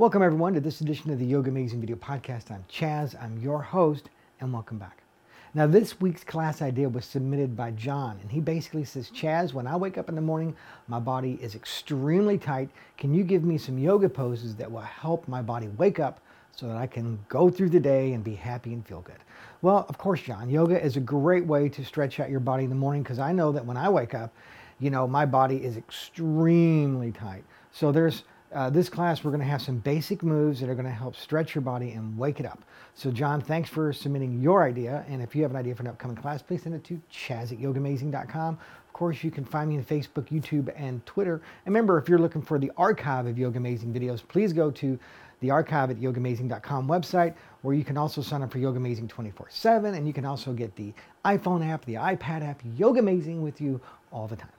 Welcome, everyone, to this edition of the Yogamazing Video Podcast. I'm Chaz, I'm your host, and welcome back. Now, this week's class idea was submitted by John, and he basically says, Chaz, when I wake up in the morning, my body is extremely tight. Can you give me some yoga poses that will help my body wake up so that I can go through the day and be happy and feel good? Well, of course, John, yoga is a great way to stretch out your body in the morning because I know that when I wake up, you know, my body is extremely tight. So there's uh, this class, we're going to have some basic moves that are going to help stretch your body and wake it up. So, John, thanks for submitting your idea. And if you have an idea for an upcoming class, please send it to chaz at yogamazing.com. Of course, you can find me on Facebook, YouTube, and Twitter. And remember, if you're looking for the archive of Yogamazing videos, please go to the archive at yogamazing.com website, where you can also sign up for Yogamazing 24 7. And you can also get the iPhone app, the iPad app, Yogamazing with you all the time.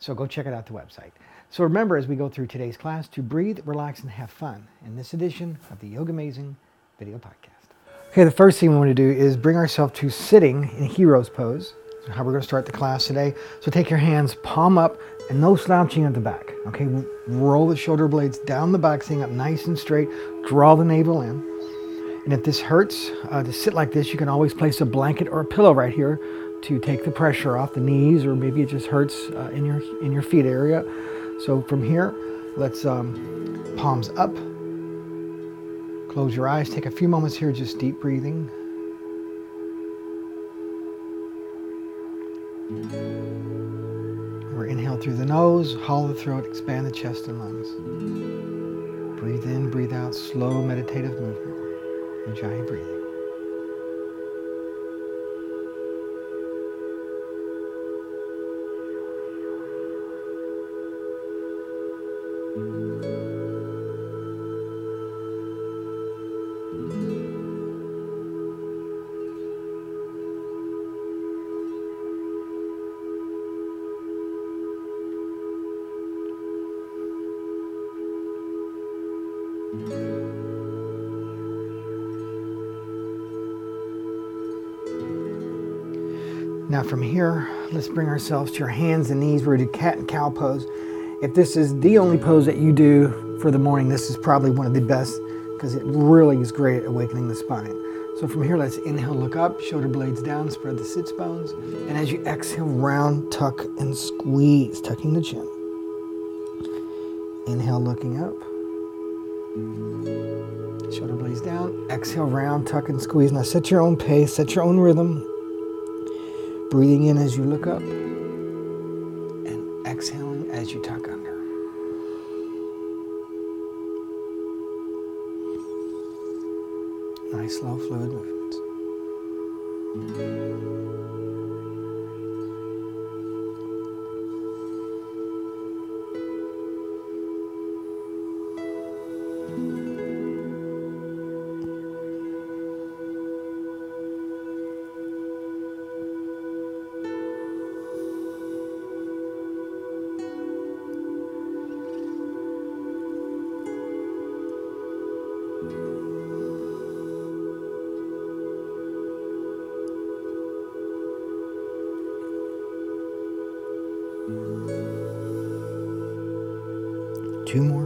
So, go check it out the website. So remember as we go through today's class to breathe, relax, and have fun in this edition of the Yogamazing video podcast. Okay, the first thing we want to do is bring ourselves to sitting in hero's pose. How we're going to start the class today. So take your hands palm up and no slouching at the back. Okay, roll the shoulder blades down the back, sitting up nice and straight. Draw the navel in. And if this hurts uh, to sit like this, you can always place a blanket or a pillow right here to take the pressure off the knees, or maybe it just hurts uh, in your in your feet area. So from here, let's um, palms up. Close your eyes. Take a few moments here, just deep breathing. We're inhale through the nose, hollow the throat, expand the chest and lungs. Breathe in, breathe out, slow meditative movement. Ujjayi breathing. Now from here, let's bring ourselves to your hands and knees. We're going to do cat and cow pose. If this is the only pose that you do for the morning, this is probably one of the best because it really is great at awakening the spine. So from here, let's inhale, look up, shoulder blades down, spread the sits bones. And as you exhale, round, tuck, and squeeze, tucking the chin. Inhale, looking up. Shoulder blades down. Exhale, round, tuck, and squeeze. Now set your own pace, set your own rhythm. Breathing in as you look up and exhaling as you tuck under. Nice, slow, fluid movements. Two more.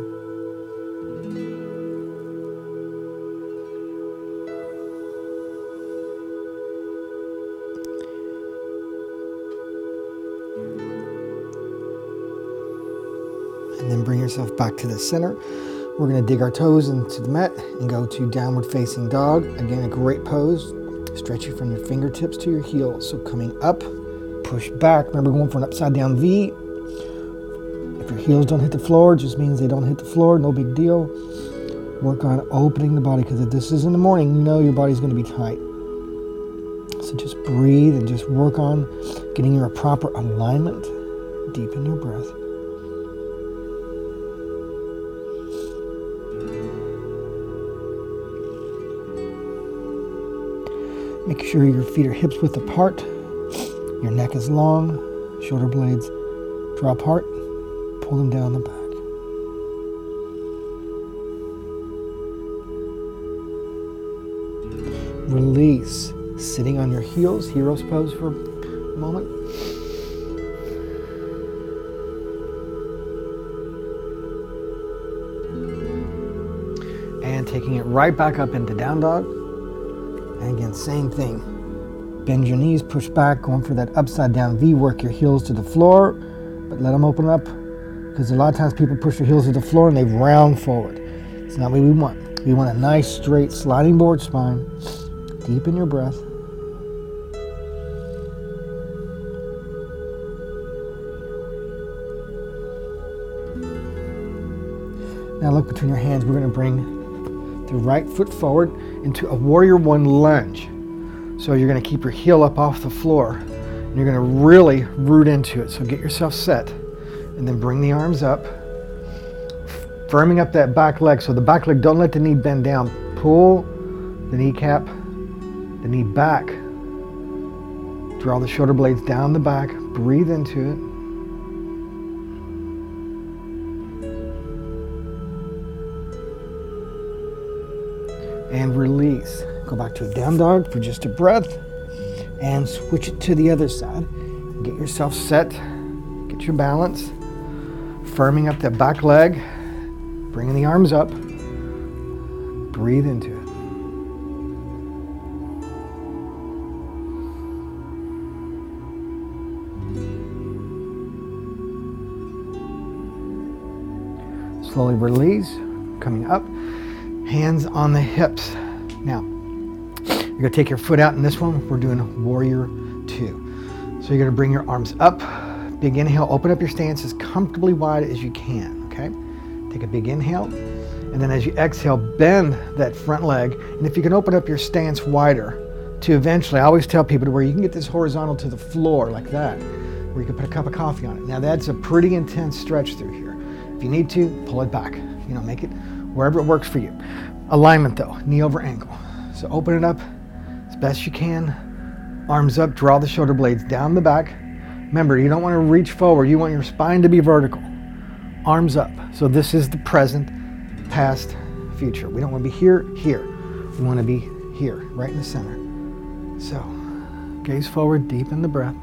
And then bring yourself back to the center. We're going to dig our toes into the mat and go to downward facing dog. Again, a great pose. Stretch you from your fingertips to your heels. So coming up, push back. Remember going for an upside down V. Your heels don't hit the floor, just means they don't hit the floor. No big deal. Work on opening the body because if this is in the morning, you know your body's going to be tight. So just breathe and just work on getting your proper alignment. Deepen your breath. Make sure your feet are hips width apart. Your neck is long. Shoulder blades draw apart. Pull them down the back. Release. Sitting on your heels, hero's pose for a moment. And taking it right back up into down dog. And again, same thing. Bend your knees, push back, going for that upside down V. Work your heels to the floor, but let them open up because a lot of times people push their heels to the floor and they round forward. It's not what we want. We want a nice, straight, sliding board spine. Deepen your breath. Now look between your hands. We're going to bring the right foot forward into a warrior one lunge. So you're going to keep your heel up off the floor. And you're going to really root into it. So get yourself set. And then bring the arms up. Firming up that back leg. So the back leg, don't let the knee bend down. Pull the kneecap, the knee back. Draw the shoulder blades down the back. Breathe into it. and release. Go back to a down dog for just a breath and switch it to the other side. Get yourself set, get your balance, firming up that back leg, bringing the arms up. Breathe into it. Slowly release, coming up hands on the hips. Now, you're gonna take your foot out in this one. We're doing warrior two. So you're gonna bring your arms up. Big inhale, open up your stance as comfortably wide as you can, okay? Take a big inhale. And then as you exhale, bend that front leg. And if you can open up your stance wider to eventually, I always tell people to where you can get this horizontal to the floor like that, where you can put a cup of coffee on it. Now that's a pretty intense stretch through here. If you need to, pull it back. You know, make it wherever it works for you. Alignment though, knee over ankle. So open it up as best you can. Arms up, draw the shoulder blades down the back. Remember, you don't want to reach forward, you want your spine to be vertical. Arms up. So this is the present, past, future. We don't want to be here, here. We want to be here, right in the center. So gaze forward, deepen the breath.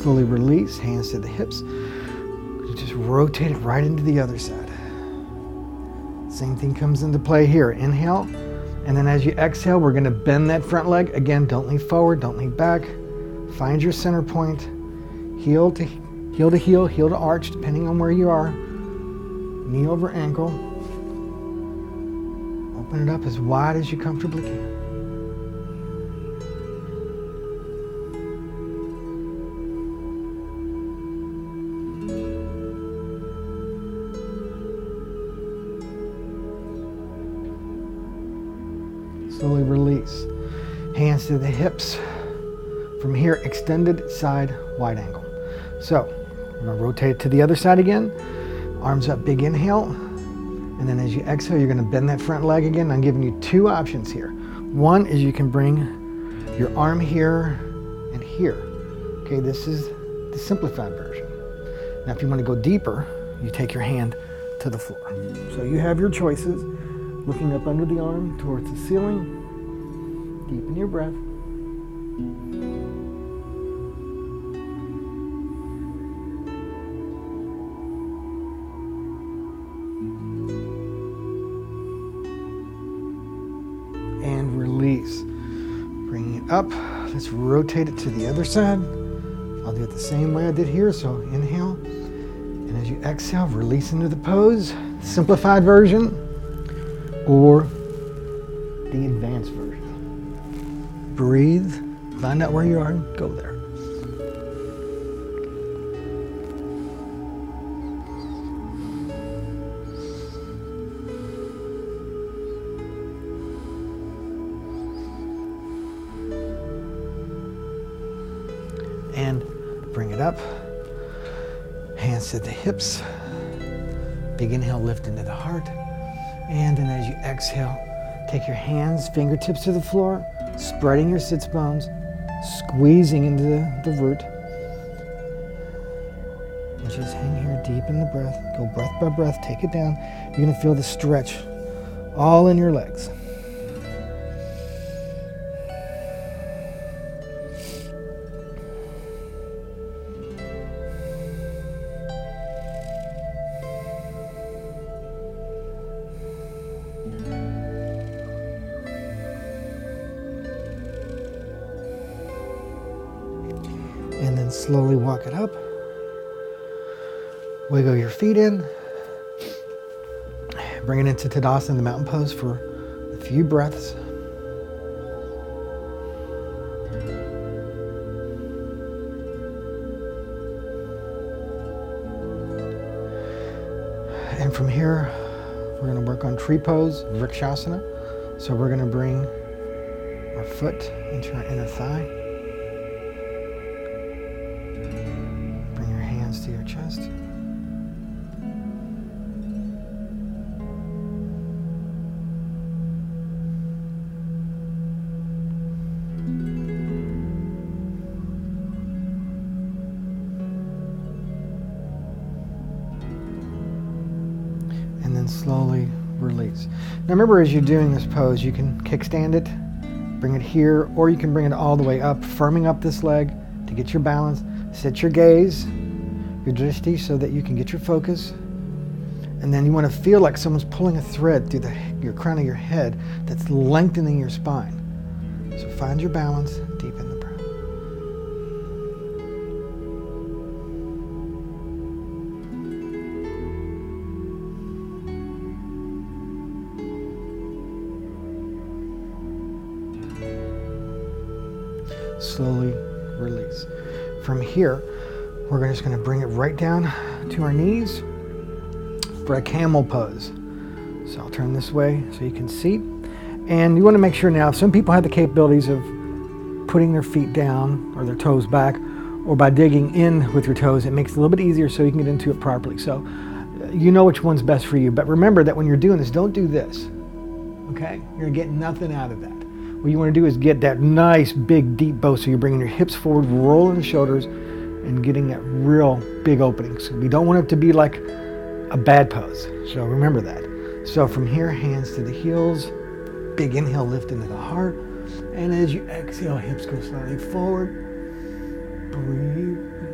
Slowly release, hands to the hips. Just rotate it right into the other side. Same thing comes into play here. Inhale, and then as you exhale, we're going to bend that front leg. Again, don't lean forward, don't lean back. Find your center point. Heel to heel to heel, heel to arch, depending on where you are. Knee over ankle. Open it up as wide as you comfortably can. Slowly release. Hands to the hips. From here, extended side wide angle. So, I'm gonna rotate to the other side again. Arms up, big inhale. And then as you exhale, you're gonna bend that front leg again. I'm giving you two options here. One is you can bring your arm here and here. Okay, this is the simplified version. Now, if you wanna go deeper, you take your hand to the floor. So you have your choices. Looking up under the arm towards the ceiling. Deepen your breath. And release. Bringing it up. Let's rotate it to the other side. I'll do it the same way I did here. So inhale. And as you exhale, release into the pose. Simplified version or the advanced version. Breathe. Find out where you are. Go there. and bring it up. Hands to the hips. Big inhale, lift into the heart. And then as you exhale, take your hands, fingertips to the floor, spreading your sits bones, squeezing into the, the root. And just hang here, deep in the breath. Go breath by breath, take it down. You're gonna feel the stretch all in your legs. Slowly walk it up. Wiggle your feet in. Bring it into Tadasana, the mountain pose, for a few breaths. And from here, we're going to work on tree pose, Vrikshasana. So we're going to bring our foot into our inner thigh. Remember as you're doing this pose, you can kickstand it, bring it here, or you can bring it all the way up, firming up this leg to get your balance. Set your gaze, your drishti, so that you can get your focus. And then you want to feel like someone's pulling a thread through the, your crown of your head that's lengthening your spine. So find your balance, slowly release. From here, we're just going to bring it right down to our knees for a camel pose. So I'll turn this way so you can see. And you want to make sure now, some people have the capabilities of putting their feet down or their toes back, or by digging in with your toes, it makes it a little bit easier so you can get into it properly. So uh, you know which one's best for you. But remember that when you're doing this, don't do this. Okay? You're going to get nothing out of that. What you want to do is get that nice big deep bow so you're bringing your hips forward, rolling the shoulders, and getting that real big opening. So we don't want it to be like a bad pose. So remember that. So from here, hands to the heels, big inhale, lift into the heart. And as you exhale, hips go slightly forward. Breathe.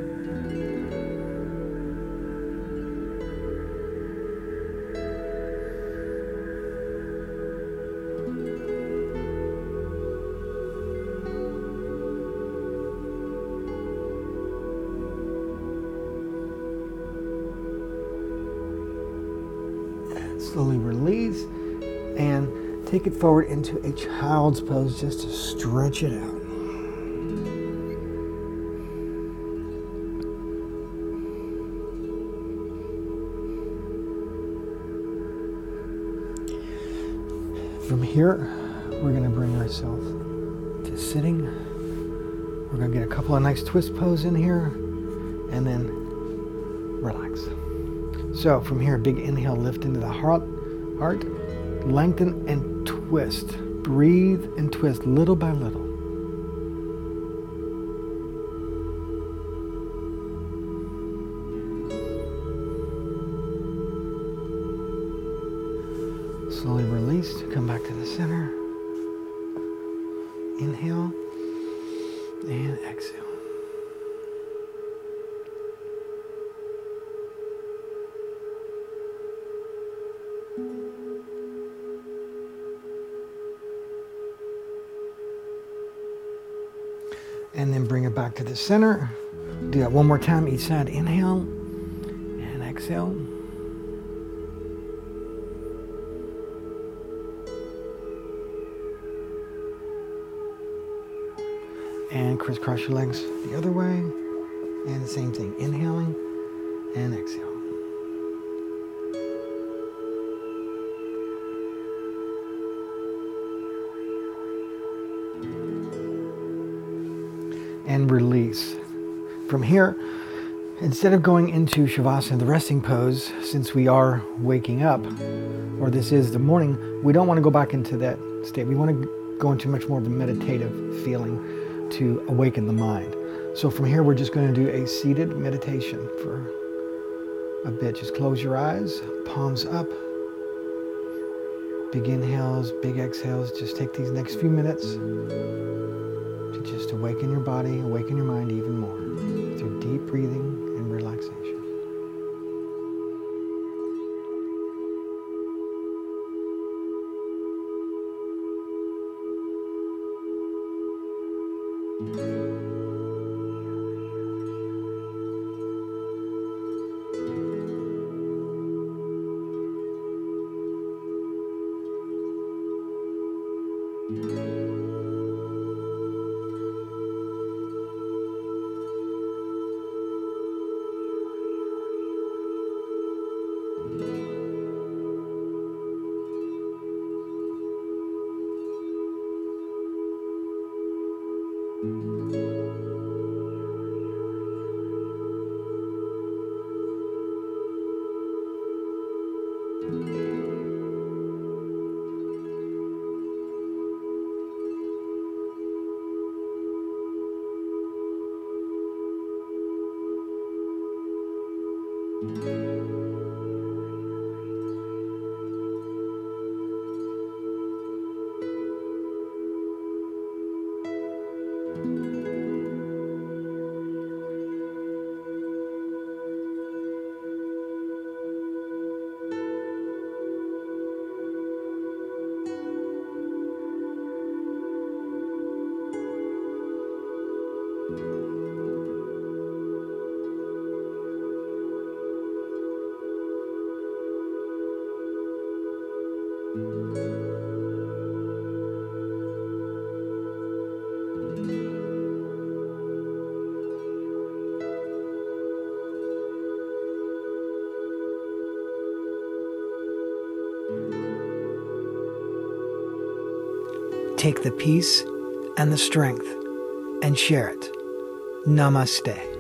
Slowly release and take it forward into a child's pose just to stretch it out. From here, we're going to bring ourselves to sitting. We're going to get a couple of nice twist pose in here and then relax. So from here, big inhale, lift into the heart, heart, lengthen and twist. Breathe and twist little by little. Slowly release, come back to the center. Inhale and exhale. And then bring it back to the center. Do that one more time each side. Inhale and exhale. And crisscross your legs the other way. And the same thing. Inhaling and exhale. And release. From here, instead of going into Shavasana, the resting pose, since we are waking up, or this is the morning, we don't want to go back into that state. We want to go into much more of a meditative feeling to awaken the mind. So from here, we're just going to do a seated meditation for a bit. Just close your eyes, palms up. Big inhales, big exhales. Just take these next few minutes to awaken your body, awaken your mind even more through deep breathing and relaxation. Take the peace and the strength and share it. Namaste.